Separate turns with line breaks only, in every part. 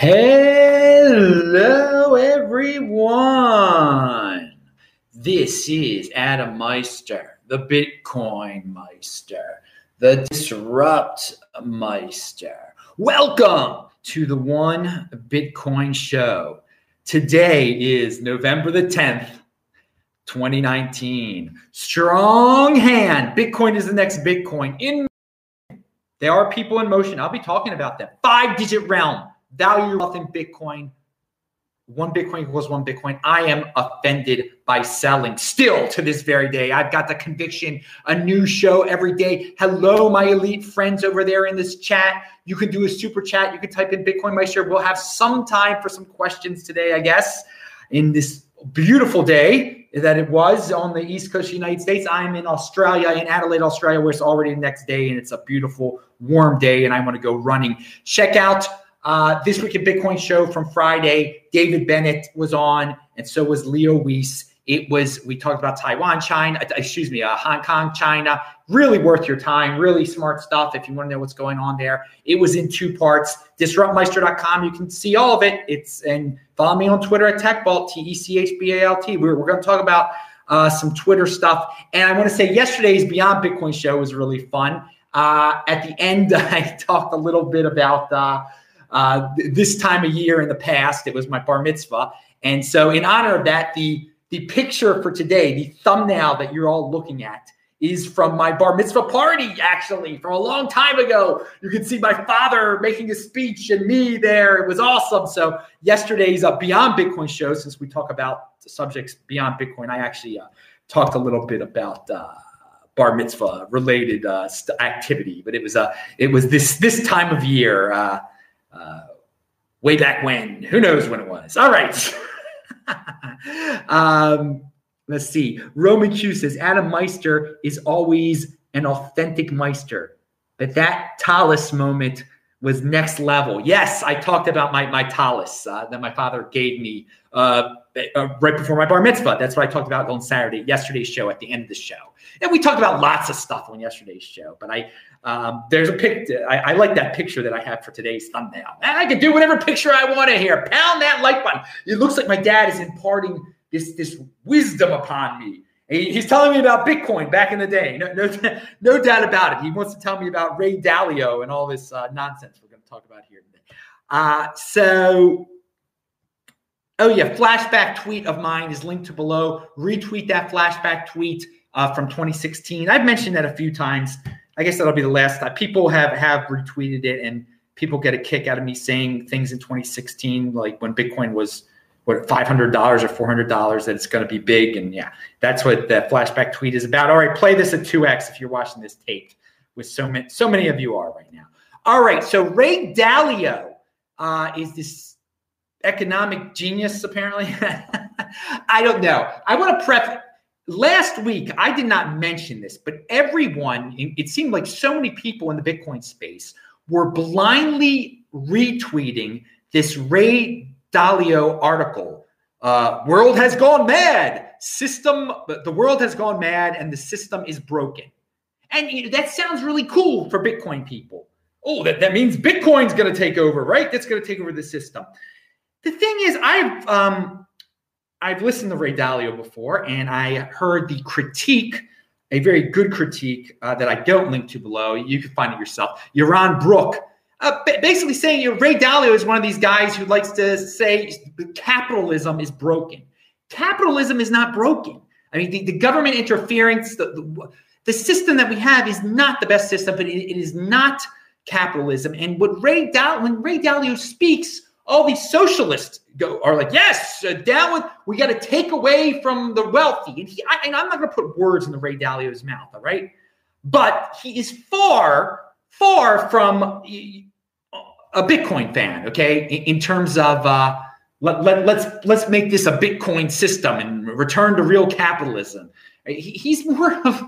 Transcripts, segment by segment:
Hello, everyone. This is Adam Meister, the Bitcoin Meister, the Disrupt Meister. Welcome to the One Bitcoin Show. Today is November the 10th, 2019. Strong hand. Bitcoin is the next Bitcoin. In there are people in motion. I'll be talking about them. Five digit realm, value wealth in Bitcoin. One Bitcoin equals one Bitcoin. I am offended by selling still to this very day. I've got the conviction, a new show every day. Hello, my elite friends over there in this chat. You can do a super chat. You can type in Bitcoin Meister. We'll have some time for some questions today, I guess, in this beautiful day that it was on the East Coast of the United States. I'm in Australia, in Adelaide, Australia, where it's already the next day and it's a beautiful, warm day, and I want to go running. Check out uh, this week at Bitcoin show from Friday. David Bennett was on, and so was Leo Weiss. It was we talked about Taiwan, China, uh, excuse me, uh, Hong Kong, China. Really worth your time. Really smart stuff if you want to know what's going on there. It was in two parts. Disruptmeister.com. You can see all of it. It's and follow me on Twitter at TechBalt T E C H B A L T. We're, we're going to talk about uh, some Twitter stuff. And I want to say yesterday's Beyond Bitcoin show was really fun. Uh, at the end, I talked a little bit about uh, this time of year in the past. It was my bar mitzvah. And so, in honor of that, the the picture for today, the thumbnail that you're all looking at, is from my bar mitzvah party, actually, from a long time ago. You can see my father making a speech and me there. It was awesome. So, yesterday's uh, Beyond Bitcoin show, since we talk about subjects beyond Bitcoin, I actually uh, talked a little bit about. Uh, bar mitzvah related uh, activity, but it was uh, it was this this time of year, uh, uh, way back when. Who knows when it was? All right. um, let's see. Roman Q says Adam Meister is always an authentic Meister, but that Tallis moment was next level. Yes, I talked about my my Tallis uh, that my father gave me uh, uh, right before my bar mitzvah. That's what I talked about on Saturday, yesterday's show, at the end of the show. And we talked about lots of stuff on yesterday's show. But I, um, there's a pic. I, I, like that picture that I have for today's thumbnail. I can do whatever picture I want to here. Pound that like button. It looks like my dad is imparting this this wisdom upon me. he's telling me about Bitcoin back in the day. No, no, no doubt about it. He wants to tell me about Ray Dalio and all this uh, nonsense we're going to talk about here today. Uh, so Oh, yeah. Flashback tweet of mine is linked to below. Retweet that flashback tweet uh, from 2016. I've mentioned that a few times. I guess that'll be the last time. People have, have retweeted it, and people get a kick out of me saying things in 2016, like when Bitcoin was what $500 or $400, that it's going to be big. And yeah, that's what the flashback tweet is about. All right, play this at 2x if you're watching this taped, with so many, so many of you are right now. All right, so Ray Dalio uh, is this economic genius, apparently. I don't know. I want to prep. Last week, I did not mention this, but everyone, it seemed like so many people in the Bitcoin space were blindly retweeting this Ray Dalio article. Uh, world has gone mad. System, the world has gone mad, and the system is broken. And you know, that sounds really cool for Bitcoin people. Oh, that, that means Bitcoin's going to take over, right? That's going to take over the system. The thing is, I've um, I've listened to Ray Dalio before, and I heard the critique, a very good critique uh, that I don't link to below. You can find it yourself. Yaron Brook, uh, basically saying you know, Ray Dalio is one of these guys who likes to say capitalism is broken. Capitalism is not broken. I mean, the, the government interference, the, the, the, system that we have is not the best system, but it, it is not capitalism. And what Ray Dalio, when Ray Dalio speaks all these socialists go are like, yes, uh, down with. We got to take away from the wealthy. And he, I, and I'm not going to put words in the Ray Dalio's mouth, all right? But he is far, far from a Bitcoin fan. Okay, in, in terms of uh, let, let, let's let's make this a Bitcoin system and return to real capitalism he's more of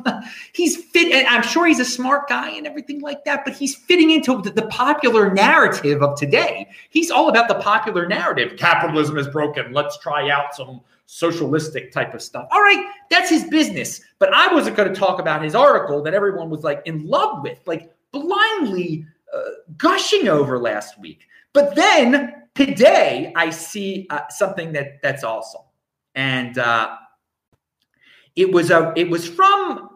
he's fit i'm sure he's a smart guy and everything like that but he's fitting into the, the, popular narrative of today. He's all about the popular narrative. Capitalism is broken. Let's try out some socialistic type of stuff. All right that's his business. But i wasn't going to talk about his article that everyone was like in love with like blindly uh, gushing over last week. But then today I see uh, something that that's awesome, and uh, it was a it was from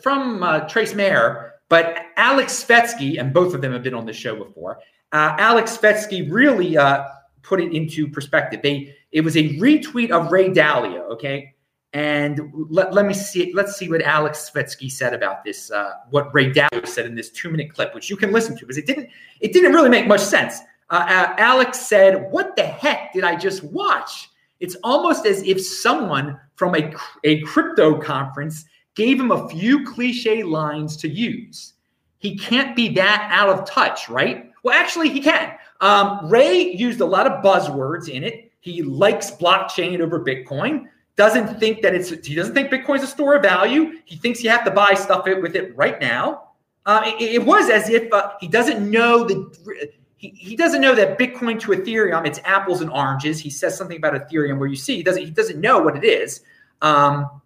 from uh, Trace Mayer, but Alex Svetski, and both of them have been on the show before. Uh, Alex Svetski really uh, put it into perspective. They it was a retweet of Ray Dalio, okay, and let, let me see let's see what Alex Svetski said about this. Uh, what Ray Dalio said in this two minute clip, which you can listen to because it didn't it didn't really make much sense. Uh, uh, Alex said, "What the heck did I just watch?" It's almost as if someone from a, a crypto conference gave him a few cliche lines to use. He can't be that out of touch, right? Well, actually, he can. Um, Ray used a lot of buzzwords in it. He likes blockchain over Bitcoin. Doesn't think that it's he doesn't think Bitcoin's a store of value. He thinks you have to buy stuff with it right now. Uh, it, it, was as if uh, he doesn't know the he, doesn't know that Bitcoin to Ethereum it's apples and oranges. He says something about Ethereum where you see he doesn't he doesn't know what it is. Um,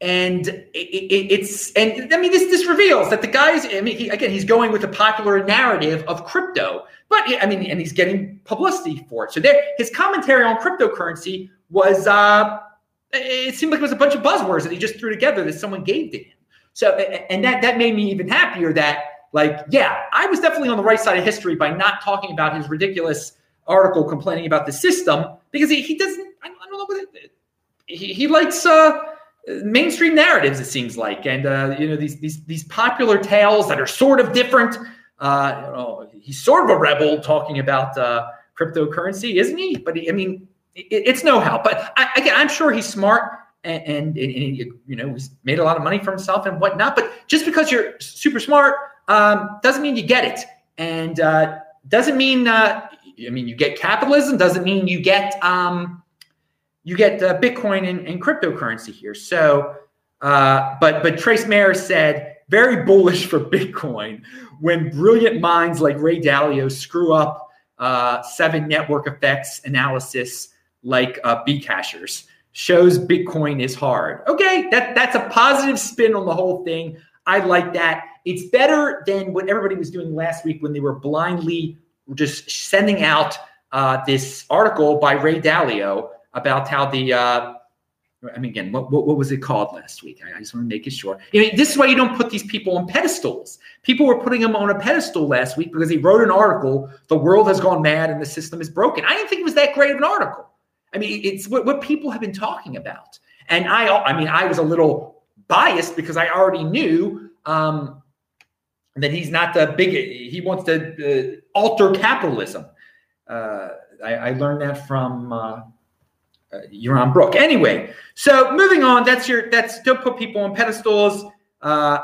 and it, it, it's and I mean this this reveals that the guys I mean he, again he's going with the popular narrative of crypto, but I mean and he's getting publicity for it. So there his commentary on cryptocurrency was uh it seemed like it was a bunch of buzzwords that he just threw together that someone gave to him. So and that that made me even happier that like yeah I was definitely on the right side of history by not talking about his ridiculous article complaining about the system because he, he doesn't I don't know what it, he, he likes uh mainstream narratives, it seems like, and uh, you know these these these popular tales that are sort of different. Uh, you know, he's sort of a rebel talking about uh, cryptocurrency, isn't he? But he, I mean, it, it's no help. But I, again, I'm sure he's smart and, and, and, you know he's made a lot of money for himself and whatnot. But just because you're super smart um, doesn't mean you get it, and uh, doesn't mean uh, I mean you get capitalism. Doesn't mean you get um, you get uh, Bitcoin and, and, cryptocurrency here. So, uh, but but Trace Mayer said very bullish for Bitcoin when brilliant minds like Ray Dalio screw up uh, seven network effects analysis like uh, Bcashers shows Bitcoin is hard. Okay, that that's a positive spin on the whole thing. I like that. It's better than what everybody was doing last week when they were blindly just sending out uh, this article by Ray Dalio about how the uh, I mean, again, what, what, what, was it called last week? I, I just want to make it sure. I mean, this is why you don't put these people on pedestals. People were putting him on a pedestal last week because he wrote an article, The World Has Gone Mad and the System is Broken. I didn't think it was that great of an article. I mean, it's what, what people have been talking about. And I, I mean, I was a little biased because I already knew um, that he's not the big, he wants to uh, alter capitalism. Uh, I, I, learned that from. Uh, uh, Yaron Brook. Anyway, so moving on. That's your. That's don't put people on pedestals. Uh,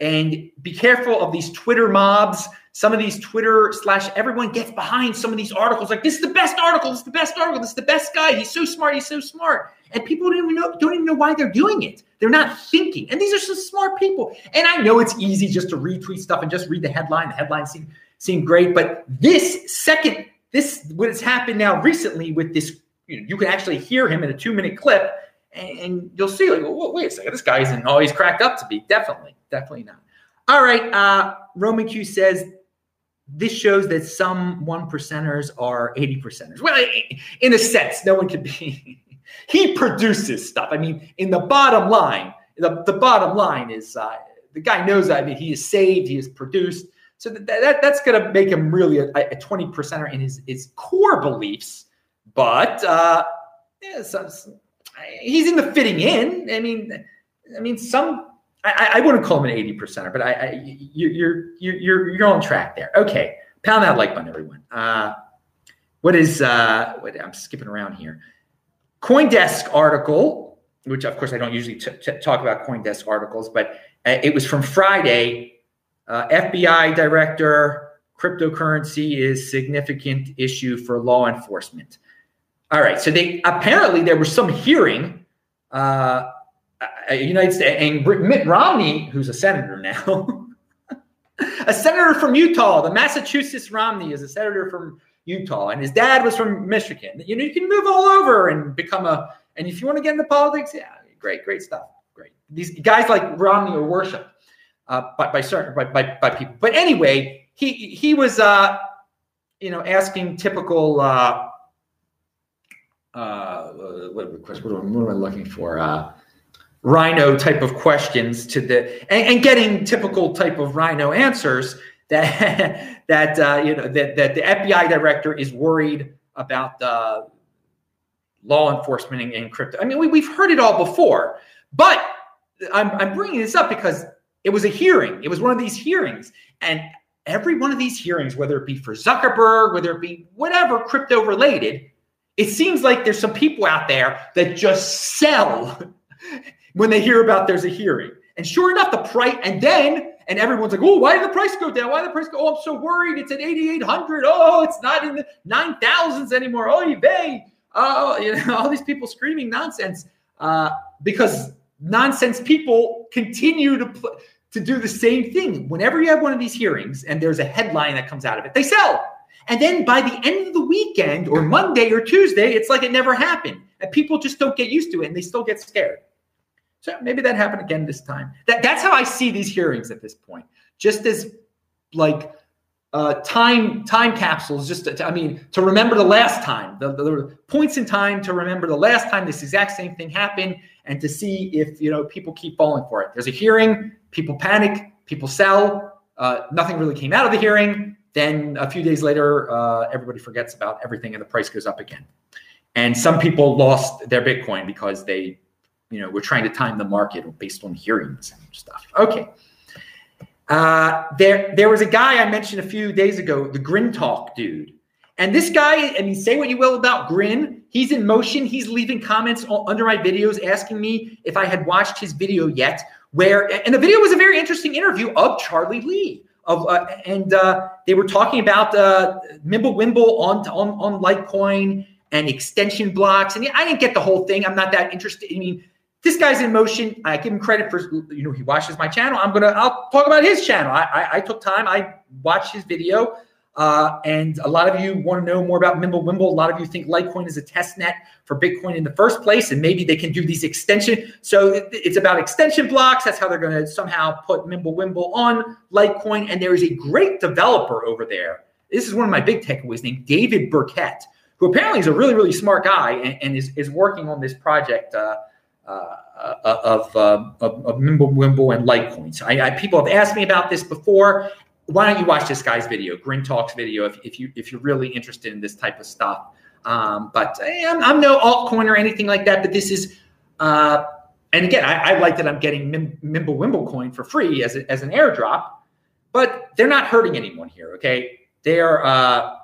and be careful of these Twitter mobs. Some of these Twitter slash everyone gets behind some of these articles. Like this is the best article. This is the best article. This is the best guy. He's so smart. He's so smart. And people don't even know don't even know why they're doing it. They're not thinking. And these are some smart people. And I know it's easy just to retweet stuff and just read the headline. The headline seem seem great, but this second this what has happened now recently with this you, know, you can actually hear him in a two minute clip and, and you'll see like, well, wait a second, this guy isn't he's cracked up to be. Definitely, definitely not. All right. Uh, Roman Q says this shows that some one percenters are 80 percenters. Well, in a sense, no one could be. he produces stuff. I mean, in the bottom line, the, the bottom line is uh, the guy knows that I mean, he is saved, he is produced. So that, that that's going to make him really a, a 20 percenter in his, his core beliefs but uh, yeah, so, he's in the fitting in. I mean, I mean, some I, I wouldn't call him an eighty percenter, but I, I you're you're you're you're on track there. Okay, pound that like button, everyone. Uh, what is uh, what, I'm skipping around here. CoinDesk article, which of course I don't usually t- t- talk about CoinDesk articles, but uh, it was from Friday. Uh, FBI director, cryptocurrency is significant issue for law enforcement. All right. So they apparently there was some hearing. Uh, United States and Mitt Romney, who's a senator now, a senator from Utah, the Massachusetts Romney is a senator from Utah, and his dad was from Michigan. You know, you can move all over and become a. And if you want to get into politics, yeah, great, great stuff, great. These guys like Romney are worshipped uh, by by certain by, by by people. But anyway, he he was uh, you know, asking typical. Uh, uh, what, what, what, am I looking for? Uh, RINO type of questions to the and, and getting typical type of RINO answers that that uh, you know that that the FBI director is worried about uh, law enforcement in, and crypto. I mean, we, we've heard it all before, but I'm, I'm bringing this up because it was a hearing. It was one of these hearings, and every one of these hearings, whether it be for Zuckerberg, whether it be whatever crypto related, it seems like there's some people out there that just sell when they hear about there's a hearing. And sure enough, the price, and then, and everyone's like, oh, why did the price go down? Why did the price go? Oh, I'm so worried. It's at 8,800. Oh, it's not in the 9,000s anymore. Oh, eBay. Oh, you know, all these people screaming nonsense uh, because nonsense people continue to pl- to do the same thing. Whenever you have one of these hearings and there's a headline that comes out of it, they sell. And then by the end of the weekend or Monday or Tuesday, it's like it never happened. And people just don't get used to it and they still get scared. So maybe that happened again this time. That, that's how I see these hearings at this point. Just as like uh, time time capsules, just to, I mean, to remember the last time, the, the, the, points in time to remember the last time this exact same thing happened, and to see if you know people keep falling for it. There's a hearing, people panic, people sell. Uh, nothing really came out of the hearing. Then a few days later, uh, everybody forgets about everything, and the price goes up again. And some people lost their Bitcoin because they you know, we're trying to time the market based on hearings and stuff. Okay. Uh, there, there was a guy I mentioned a few days ago, the Grin Talk dude. And this guy, I mean, say what you will about Grin, he's in motion. He's leaving comments under my videos asking me if I had watched his video yet. Where, and the video was a very interesting interview of Charlie Lee. Of, uh, and uh, they were talking about uh, Mimblewimble on, on, on Litecoin and extension blocks. And I didn't get the whole thing. I'm not that interested. I mean, this guy's in motion. I give him credit for you know he watches my channel. I'm gonna I'll talk about his channel. I I, I took time. I watched his video, uh, and a lot of you want to know more about Mimblewimble. A lot of you think Litecoin is a test net for Bitcoin in the first place, and maybe they can do these extension. So it, it's about extension blocks. That's how they're going to somehow put Mimblewimble on Litecoin. And there is a great developer over there. This is one of my big takeaways named David Burkett, who apparently is a really really smart guy and, and is is working on this project. Uh, of, uh, of, of Mimblewimble and Litecoins. I, I, people have asked me about this before. Why don't you watch this guy's video, Grin Talks video, if, if you if you're really interested in this type of stuff. Um, but I'm, I'm, no altcoin or anything like that. But this is, uh, and again, I, I, like that I'm getting Mim, Mimblewimble coin for free as, a, as an airdrop. But they're not hurting anyone here. Okay, they're uh,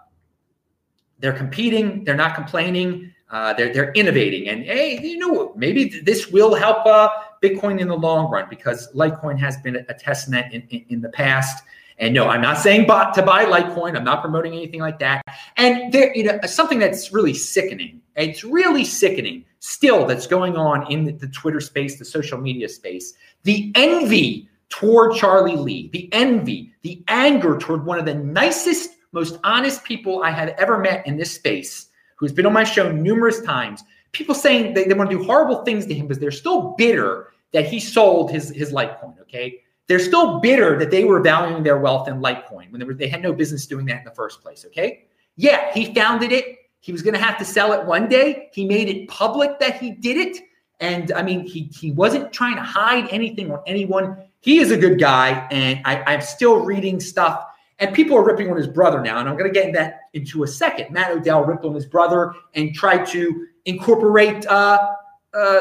they're competing. They're not complaining. Uh, they're they're innovating, and hey, you know maybe this will help uh, Bitcoin in the long run because Litecoin has been a test net in, in, in the past. And no, I'm not saying bot to buy Litecoin. I'm not promoting anything like that. And there, you know, something that's really sickening. It's really sickening still that's going on in the, the Twitter space, the social media space. The envy toward Charlie Lee, the envy, the anger toward one of the nicest, most honest people I have ever met in this space who's been on my show numerous times, people saying they, they want to do horrible things to him because they're still bitter that he sold his, his Litecoin. Okay. They're still bitter that they were valuing their wealth in Litecoin when they, were, they had no business doing that in the first place. Okay. Yeah, he founded it. He was going to have to sell it one day. He made it public that he did it. And I mean, he, he wasn't trying to hide anything or anyone. He is a good guy. And I, I'm still reading stuff and people are ripping on his brother now, and I'm going to get that into a second. Matt Odell ripped on his brother and tried to incorporate, uh, uh,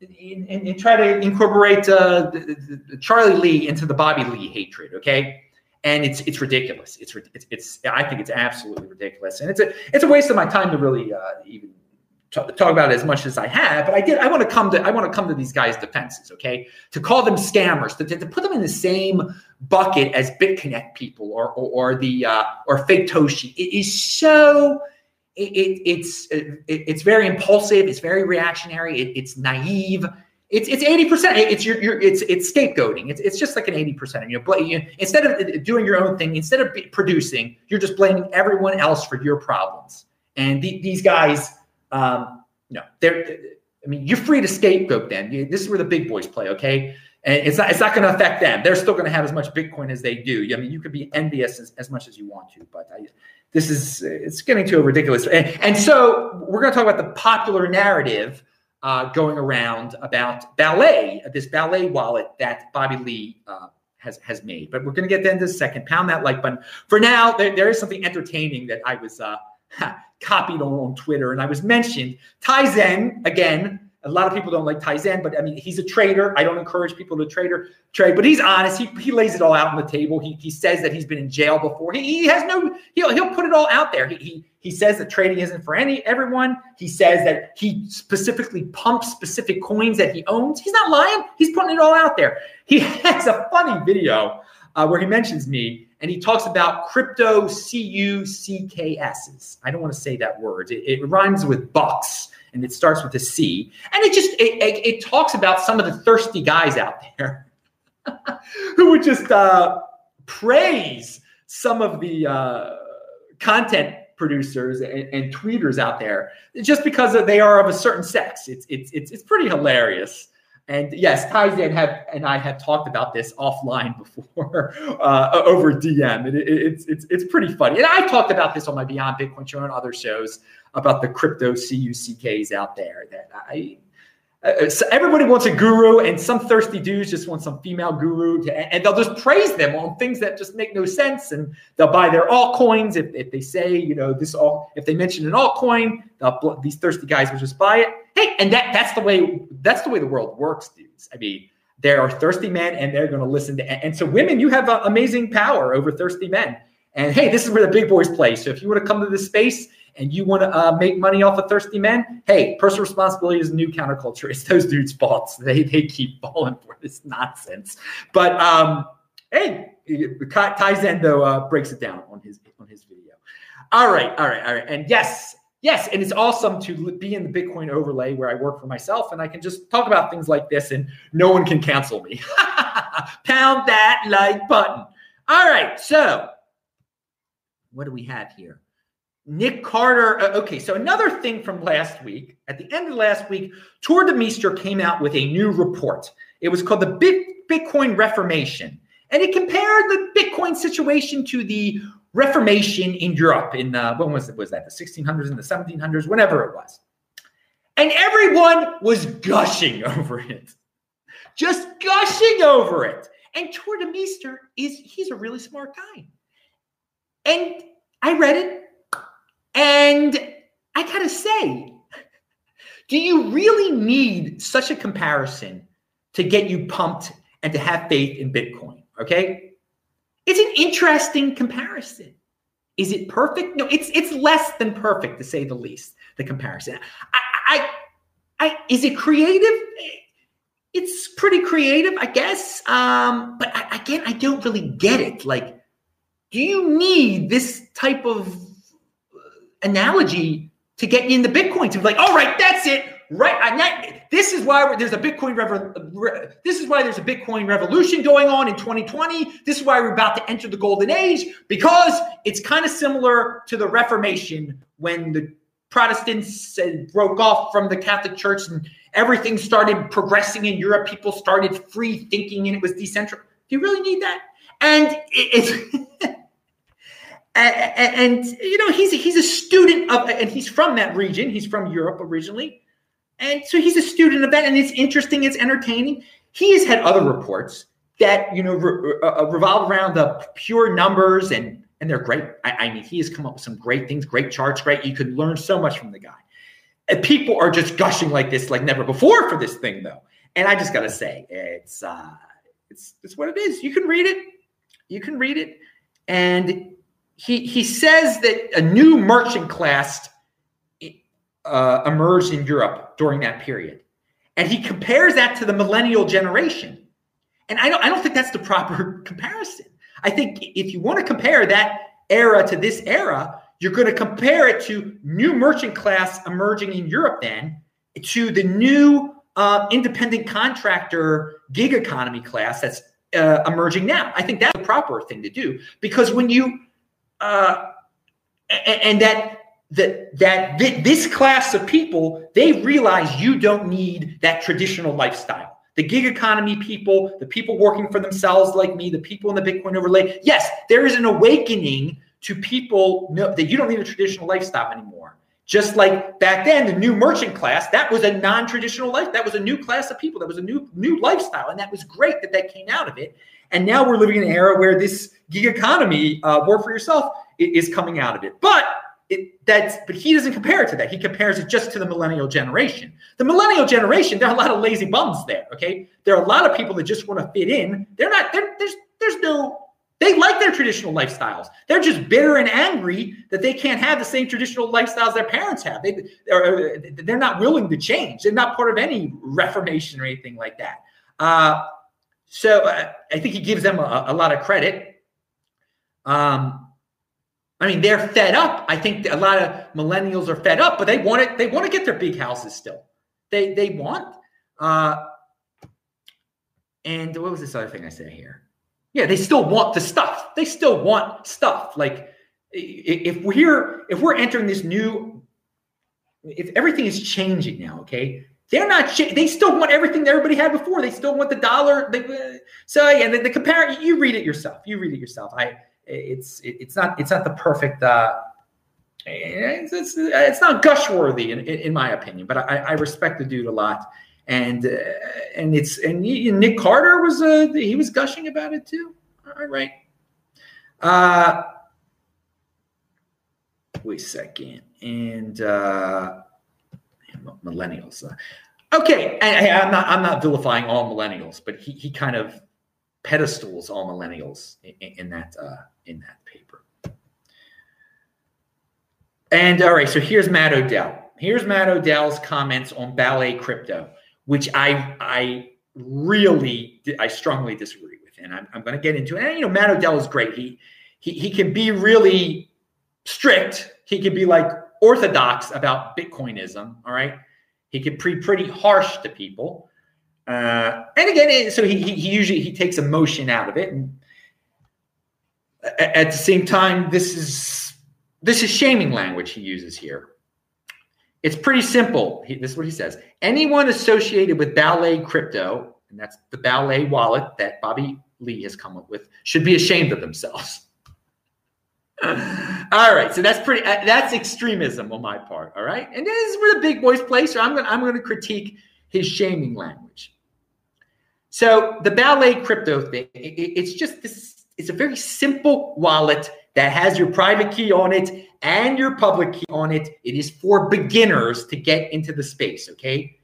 and, and, try to incorporate uh, the, the Charlie Lee into the Bobby Lee hatred. Okay, and it's it's ridiculous. It's it's, it's I think it's absolutely ridiculous, and it's a it's a waste of my time to really uh, even talk about it as much as I have, but I did. I want to come to I want to come to these guys' defenses, okay? To call them scammers, to, to put them in the same bucket as BitConnect people or or, or the uh, or Faketoshi. It is so. It, it, it's it, it's very impulsive. It's very reactionary. it's naive. It's it's eighty percent. It's your, your it's it's scapegoating. It's it's just like an eighty percent. You know, instead of doing your own thing, instead of producing, you're just blaming everyone else for your problems. And the, these guys um, no. I mean, you're free to scapegoat them. This is where the big boys play. Okay, and it's not. It's not going to affect them. They're still going to have as much Bitcoin as they do. I mean, you could be envious as, as much as you want to, but I, this is it's getting too ridiculous. And, and so we're going to talk about the popular narrative uh, going around about ballet, this ballet wallet that Bobby Lee uh, has has made. But we're going to get into this second. Pound that like button. For now, there, there is something entertaining that I was uh, copied on, Twitter, and I was mentioned. Tai Tizen again a lot of people don't like Tai Tizen, but I mean, he's a trader. I don't encourage people to trader trade, but he's honest. He, he lays it all out on the table. He, he says that he's been in jail before. He, he has no, he'll, he'll put it all out there. He, he, he says that trading isn't for any everyone. He says that he specifically pumps specific coins that he owns. He's not lying. He's putting it all out there. He has a funny video uh, where he mentions me and he talks about crypto C U C K S's. I don't want to say that word. It, it rhymes with bucks and it starts with a C. And it just it, it, it talks about some of the thirsty guys out there who would just uh, praise some of the uh, content producers and, and, tweeters out there just because they are of a certain sex. It's it's it's it's pretty hilarious. And yes, Tizen have and I have talked about this offline before uh, over DM. It, it, it's it's it's pretty funny. And I talked about this on my Beyond Bitcoin show and other shows about the crypto CUCKs out there. That I uh, so everybody wants a guru, and some thirsty dudes just want some female guru, to, and they'll just praise them on things that just make no sense, and they'll buy their altcoins if, if they say, you know, this all. If they mention an altcoin, these thirsty guys will just buy it. Hey, and that that's the way that's the way the world works, dudes. I mean, there are thirsty men, and they're going to listen to. And, and so, women, you have uh, amazing power over thirsty men. And hey, this is where the big boys play. So if you want to come to this space and you want to uh, make money off of thirsty men, hey, personal responsibility is a new counterculture. It's those dudes' faults. They they keep falling for this nonsense. But um, hey, Tizen though uh, breaks it down on his on his video. All right, all right, all right. And yes, yes, and it's awesome to be in the Bitcoin overlay where I work for myself and I can just talk about things like this and no one can cancel me. Pound that like button. All right, so what do we have here? Nick Carter. Uh, okay, so another thing from last week, at the end of last week, Tuur Demeester came out with a new report. It was called the Bitcoin Reformation, and it compared the Bitcoin situation to the Reformation in Europe in uh, when was it? Was that the 1600s and the 1700s, whenever it was? And everyone was gushing over it, just gushing over it. And Tuur Demeester is he's a really smart guy, and I read it and I gotta say, do you really need such a comparison to get you pumped and to have faith in Bitcoin? Okay. It's an interesting comparison. Is it perfect? No, it's it's less than perfect to say the least. The comparison. I, I, I is it creative? It's pretty creative, I guess. Um, but I, again, I don't really get it. Like, do you need this type of analogy to get you in the Bitcoin to be like, all right, that's it. Right. this is why there's a Bitcoin rev- this is why there's a Bitcoin revolution going on in 2020. This is why we're about to enter the golden age because it's kind of similar to the Reformation when the Protestants broke off from the Catholic Church and everything started progressing in Europe. People started free thinking and it was decentralized. Do you really need that? And it's and, and, you know he's he's a student of and he's from that region. He's from europe originally. And so he's a student of that and it's interesting it's entertaining. He has had other reports that you know re- uh, uh, revolve around the pure numbers and and they're great. I, I, mean he has come up with some great things great charts great. You could learn so much from the guy. And people are just gushing like this like never before for this thing though. And i just gotta say it's uh it's it's what it is. You can read it. You can read it. And he he says that a new merchant class uh, emerged in Europe during that period, and he compares that to the millennial generation. And I don't I don't think that's the proper comparison. I think if you want to compare that era to this era, you're going to compare it to new merchant class emerging in Europe, then to the new uh, independent contractor gig economy class that's uh, emerging now. I think that's the proper thing to do because when you uh, and that that that this class of people they realize you don't need that traditional lifestyle the gig economy people the people working for themselves like me the people in the bitcoin overlay yes there is an awakening to people that you don't need a traditional lifestyle anymore. Just like back then, the new merchant class, that was a non-traditional life. That was a new class of people. That was a new new lifestyle. And that was great that that came out of it. And now we're living in an era where this gig economy, uh, work for yourself, is coming out of it. But it, that's but he doesn't compare it to that. He compares it just to the millennial generation. The millennial generation, there are a lot of lazy bums there. Okay, there are a lot of people that just want to fit in. They're not. They're, there's there's no. They like their traditional lifestyles. They're just bitter and angry that they can't have the same traditional lifestyles their parents have. They they're, they're not willing to change. They're not part of any reformation or anything like that. Uh, so uh, I think he gives them a, a lot of credit. Um, I mean, they're fed up. I think a lot of millennials are fed up, but they want it. They want to get their big houses still. They they want. Uh, and what was this other thing I said here? Yeah, they still want the stuff. They still want stuff. Like if we're if we're entering this new, if everything is changing now, okay, they're not. They still want everything that everybody had before. They still want the dollar. They, so yeah, the, the compare. You read it yourself. You read it yourself. I it's it's not it's not the perfect uh, it's, it's, it's not gush worthy in, in my opinion but I, I respect the dude a lot and uh, and it's and Nick Carter was uh, he was gushing about it too all right uh wait a second and uh millennials okay I, I'm not I'm not vilifying all millennials but he he kind of pedestals all millennials in, in that uh, in that paper. And all right, so here's Matt Odell. Here's Matt Odell's comments on Ballet crypto, which I I really I strongly disagree with, and I'm, I'm going to get into it. And you know, Matt Odell is great. He he he can be really strict. He can be like orthodox about Bitcoinism. All right, he can be pretty harsh to people. Uh, and again, so he, he, usually he takes emotion out of it. And at the same time, this is this is shaming language he uses here. It's pretty simple. He, this is what he says: anyone associated with Ballet crypto, and that's the Ballet wallet that Bobby Lee has come up with, should be ashamed of themselves. all right, so that's pretty. Uh, that's extremism on my part. All right, and this is where the big boys play. So I'm going. I'm to critique his shaming language. So the Ballet crypto thing, it's just this, it's a very simple wallet that has your private key on it and your public key on it. It is for beginners to get into the space, okay?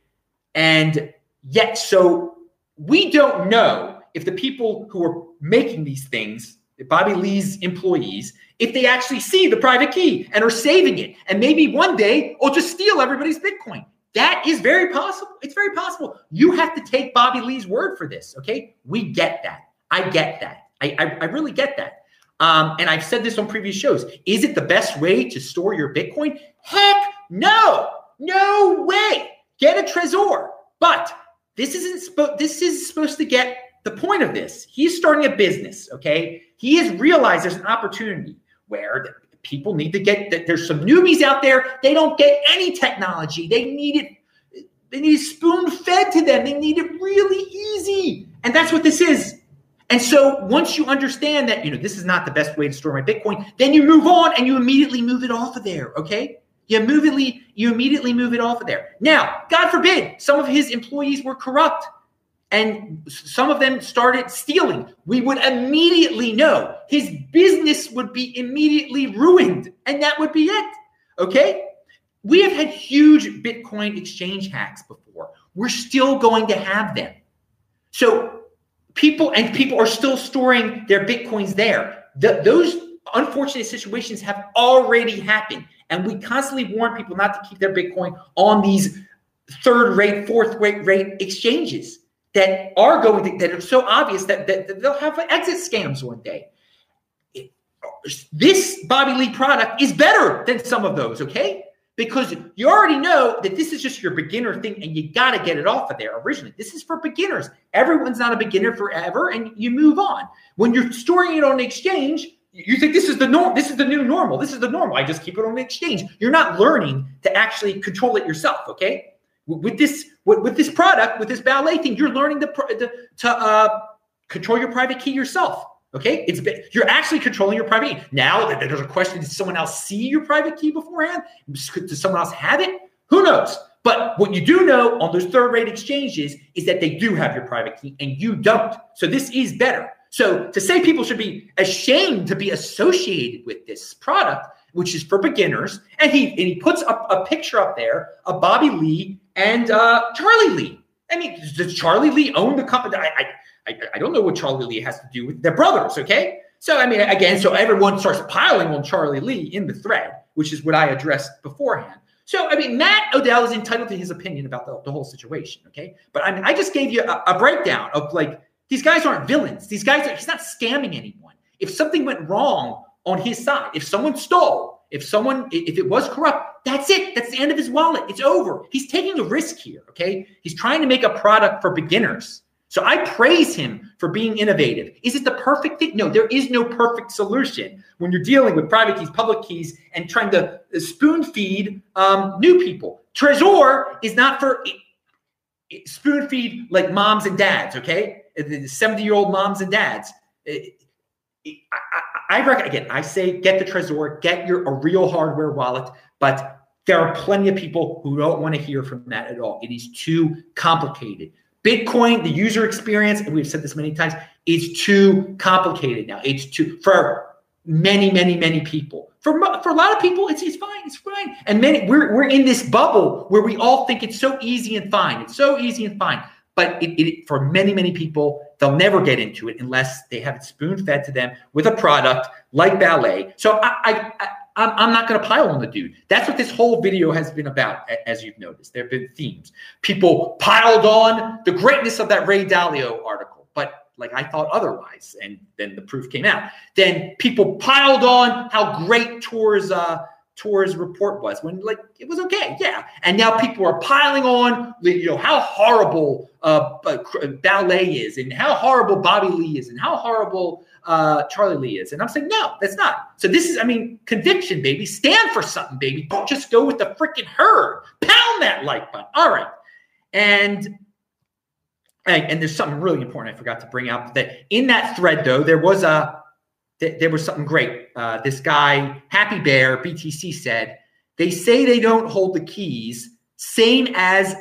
And yet, so we don't know if the people who are making these things, Bobby Lee's employees, if they actually see the private key and are saving it. And maybe one day, or just steal everybody's Bitcoin. That is very possible. It's very possible. You have to take Bobby Lee's word for this. Okay. We get that. I get that. I, I, I really get that. Um, and I've said this on previous shows. Is it the best way to store your Bitcoin? Heck no. No way. Get a Trezor. But this isn't spo- this is supposed to get the point of this. He's starting a business, okay? He has realized there's an opportunity where people need to get that there's some newbies out there they don't get any technology they need it they need spoon fed to them they need it really easy and that's what this is and so once you understand that you know this is not the best way to store my bitcoin then you move on and you immediately move it off of there okay you immediately you immediately move it off of there now god forbid some of his employees were corrupt and some of them started stealing, we would immediately know his business would be immediately ruined, and that would be it. Okay? We have had huge Bitcoin exchange hacks before. We're still going to have them. So people and people are still storing their Bitcoins there. The, those unfortunate situations have already happened. And we constantly warn people not to keep their Bitcoin on these third rate, fourth rate rate exchanges that are going to, that are so obvious that, that, they'll have exit scams one day. It, this Bobby Lee product is better than some of those, okay? Because you already know that this is just your beginner thing and you got to get it off of there originally. This is for beginners. Everyone's not a beginner forever and you move on. When you're storing it on the exchange, you think this is the norm this is the new normal this is the normal i just keep it on the exchange you're not learning to actually control it yourself okay with this with, with this product with this ballet thing you're learning the, the to uh, control your private key yourself Okay, it's you're actually controlling your private key. Now there's a question, did someone else see your private key beforehand? Does someone else have it? Who knows? But what you do know on those third-rate exchanges is that they do have your private key and you don't. So this is better. So to say people should be ashamed to be associated with this product, which is for beginners, and he and he puts a picture up there of Bobby Lee and uh, Charlie Lee. I mean, does Charlie Lee own the company? I, I I, don't know what Charlie Lee has to do with their brothers, okay? So, I mean, again, so everyone starts piling on Charlie Lee in the thread, which is what I addressed beforehand. So, I mean, Matt Odell is entitled to his opinion about the, the whole situation, okay? But I mean, I just gave you a, a breakdown of like, these guys aren't villains. These guys, are, he's not scamming anyone. If something went wrong on his side, if someone stole, if someone, if it was corrupt, that's it. That's the end of his wallet. It's over. He's taking a risk here, okay? He's trying to make a product for beginners. So I praise him for being innovative. Is it the perfect thing? No, there is no perfect solution when you're dealing with private keys, public keys, and trying to uh, spoon feed um, new people. Trezor is not for spoon feed like moms and dads, okay? Uh, the 70 year old moms and dads. Uh, I, I, I recommend, again, I say get the Trezor, get your a real hardware wallet, but there are plenty of people who don't want to hear from that at all. It is too complicated. Bitcoin, the user experience, and we've said this many times, is too complicated now. It's too for many, many, many people. For for a lot of people, it's it's fine. It's fine. And many we're we're in this bubble where we all think it's so easy and fine. It's so easy and fine. But it, it for many, many people, they'll never get into it unless they have it spoon fed to them with a product like Ballet. So I, I, I I'm, I'm not going to pile on the dude. That's what this whole video has been about, as you've noticed. There have been themes. People piled on the greatness of that Ray Dalio article, but like I thought otherwise, and then the proof came out. Then people piled on how great Tuur's. uh, Tuur's report was when like it was okay, yeah. And now people are piling on, you know, how horrible uh, ballet is, and how horrible Bobby Lee is, and how horrible uh, Charlie Lee is. And I'm saying, no, that's not. So this is, I mean, conviction, baby. Stand for something, baby. Don't just go with the freaking herd. Pound that like button. All right. And and there's something really important I forgot to bring out that in that thread though there was a there was something great. Uh, this guy Happy Bear BTC said they say they don't hold the keys, same as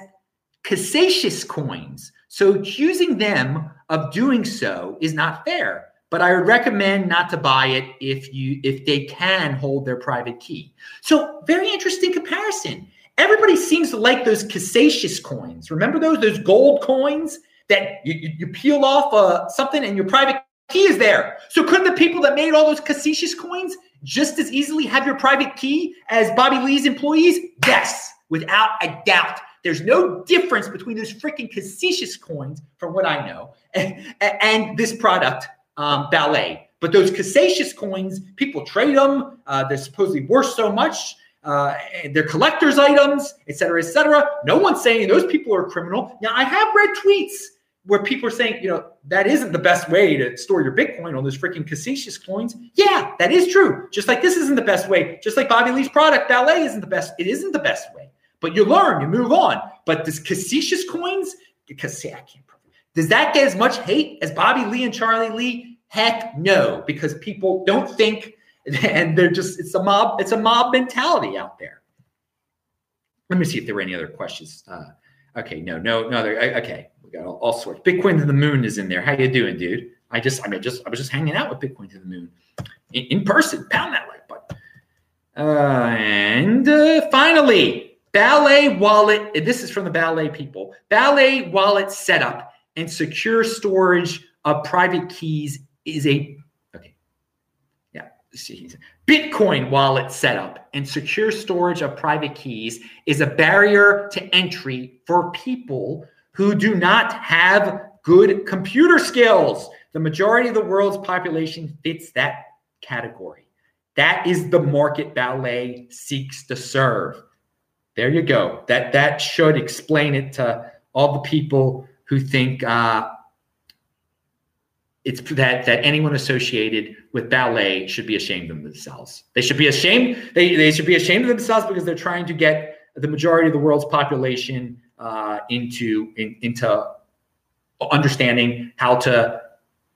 Casascius coins. So accusing them of doing so is not fair but I would recommend not to buy it if you if they can hold their private key. So very interesting comparison. Everybody seems to like those Casascius coins. Remember those those gold coins that you, you, you peel off uh, something and your private key is there. So couldn't the people that made all those Casascius coins just as easily have your private key as Bobby Lee's employees? Yes, without a doubt. There's no difference between those freaking Casascius coins, from what I know, and, and this product um, ballet. But those Casascius coins, people trade them. Uh, they're supposedly worth so much. Uh, they're collector's items, et cetera, et cetera. No one's saying those people are criminal. Now, I have read tweets where people are saying, you know, that isn't the best way to store your Bitcoin on those freaking Casascius coins. Yeah, that is true. Just like this isn't the best way. Just like Bobby Lee's product, Ballet isn't the best. It isn't the best way. But you learn, you move on. But this Casascius coins, because I can't does that get as much hate as Bobby Lee and Charlie Lee? Heck no, because people don't think and they're just it's a mob, it's a mob mentality out there. Let me see if there were any other questions. Uh, okay, no, no, no. There, okay, we got all, all, sorts. Bitcoin to the moon is in there. How you doing, dude? I just, I mean, just, I was just hanging out with Bitcoin to the moon in, in person. Pound that like button. Uh, and uh, finally, Ballet Wallet. This is from the Ballet people. Ballet Wallet setup and secure storage of private keys is a okay. Yeah, Bitcoin wallet setup and secure storage of private keys is a barrier to entry for people who do not have good computer skills. The majority of the world's population fits that category. That is the market ballet seeks to serve. There you go. That that should explain it to all the people who think uh, it's that that anyone associated with ballet should be ashamed of themselves. They should be ashamed. They, they should be ashamed of themselves because they're trying to get the majority of the world's population uh, into in, into understanding how to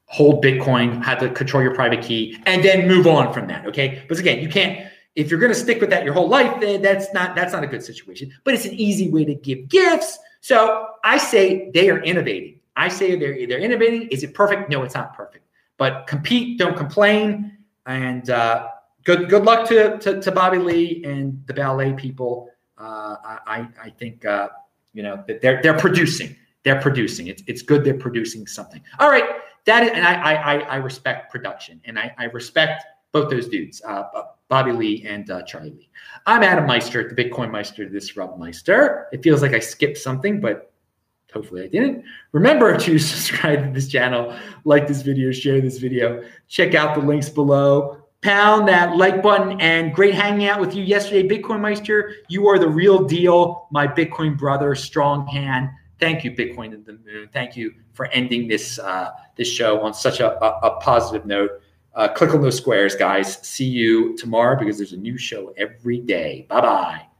hold Bitcoin, how to control your private key, and then move on from that. Okay. But again, you can't, if you're going to stick with that your whole life, that's not that's not a good situation. But it's an easy way to give gifts. So I say they are innovating. I say they're they're innovating. Is it perfect? No, it's not perfect. But compete, don't complain, and uh, good good luck to, to, to Bobby Lee and the ballet people. Uh, I I think uh, you know that they're they're producing. They're producing. It's it's good they're producing something. All right, that is, and I I I respect production, and I I respect both those dudes, uh, Bobby Lee and uh, Charlie Lee. I'm Adam Meister, the Bitcoin Meister, this Rob Meister. It feels like I skipped something, but hopefully I didn't. Remember to subscribe to this channel, like this video, share this video, check out the links below pound that like button and great hanging out with you yesterday, Bitcoin Meister. You are the real deal, my Bitcoin brother, strong hand. Thank you, Bitcoin in the Moon. Thank you for ending this uh, this show on such a, a, a positive note. Uh, click on those squares, guys. See you tomorrow because there's a new show every day. Bye bye.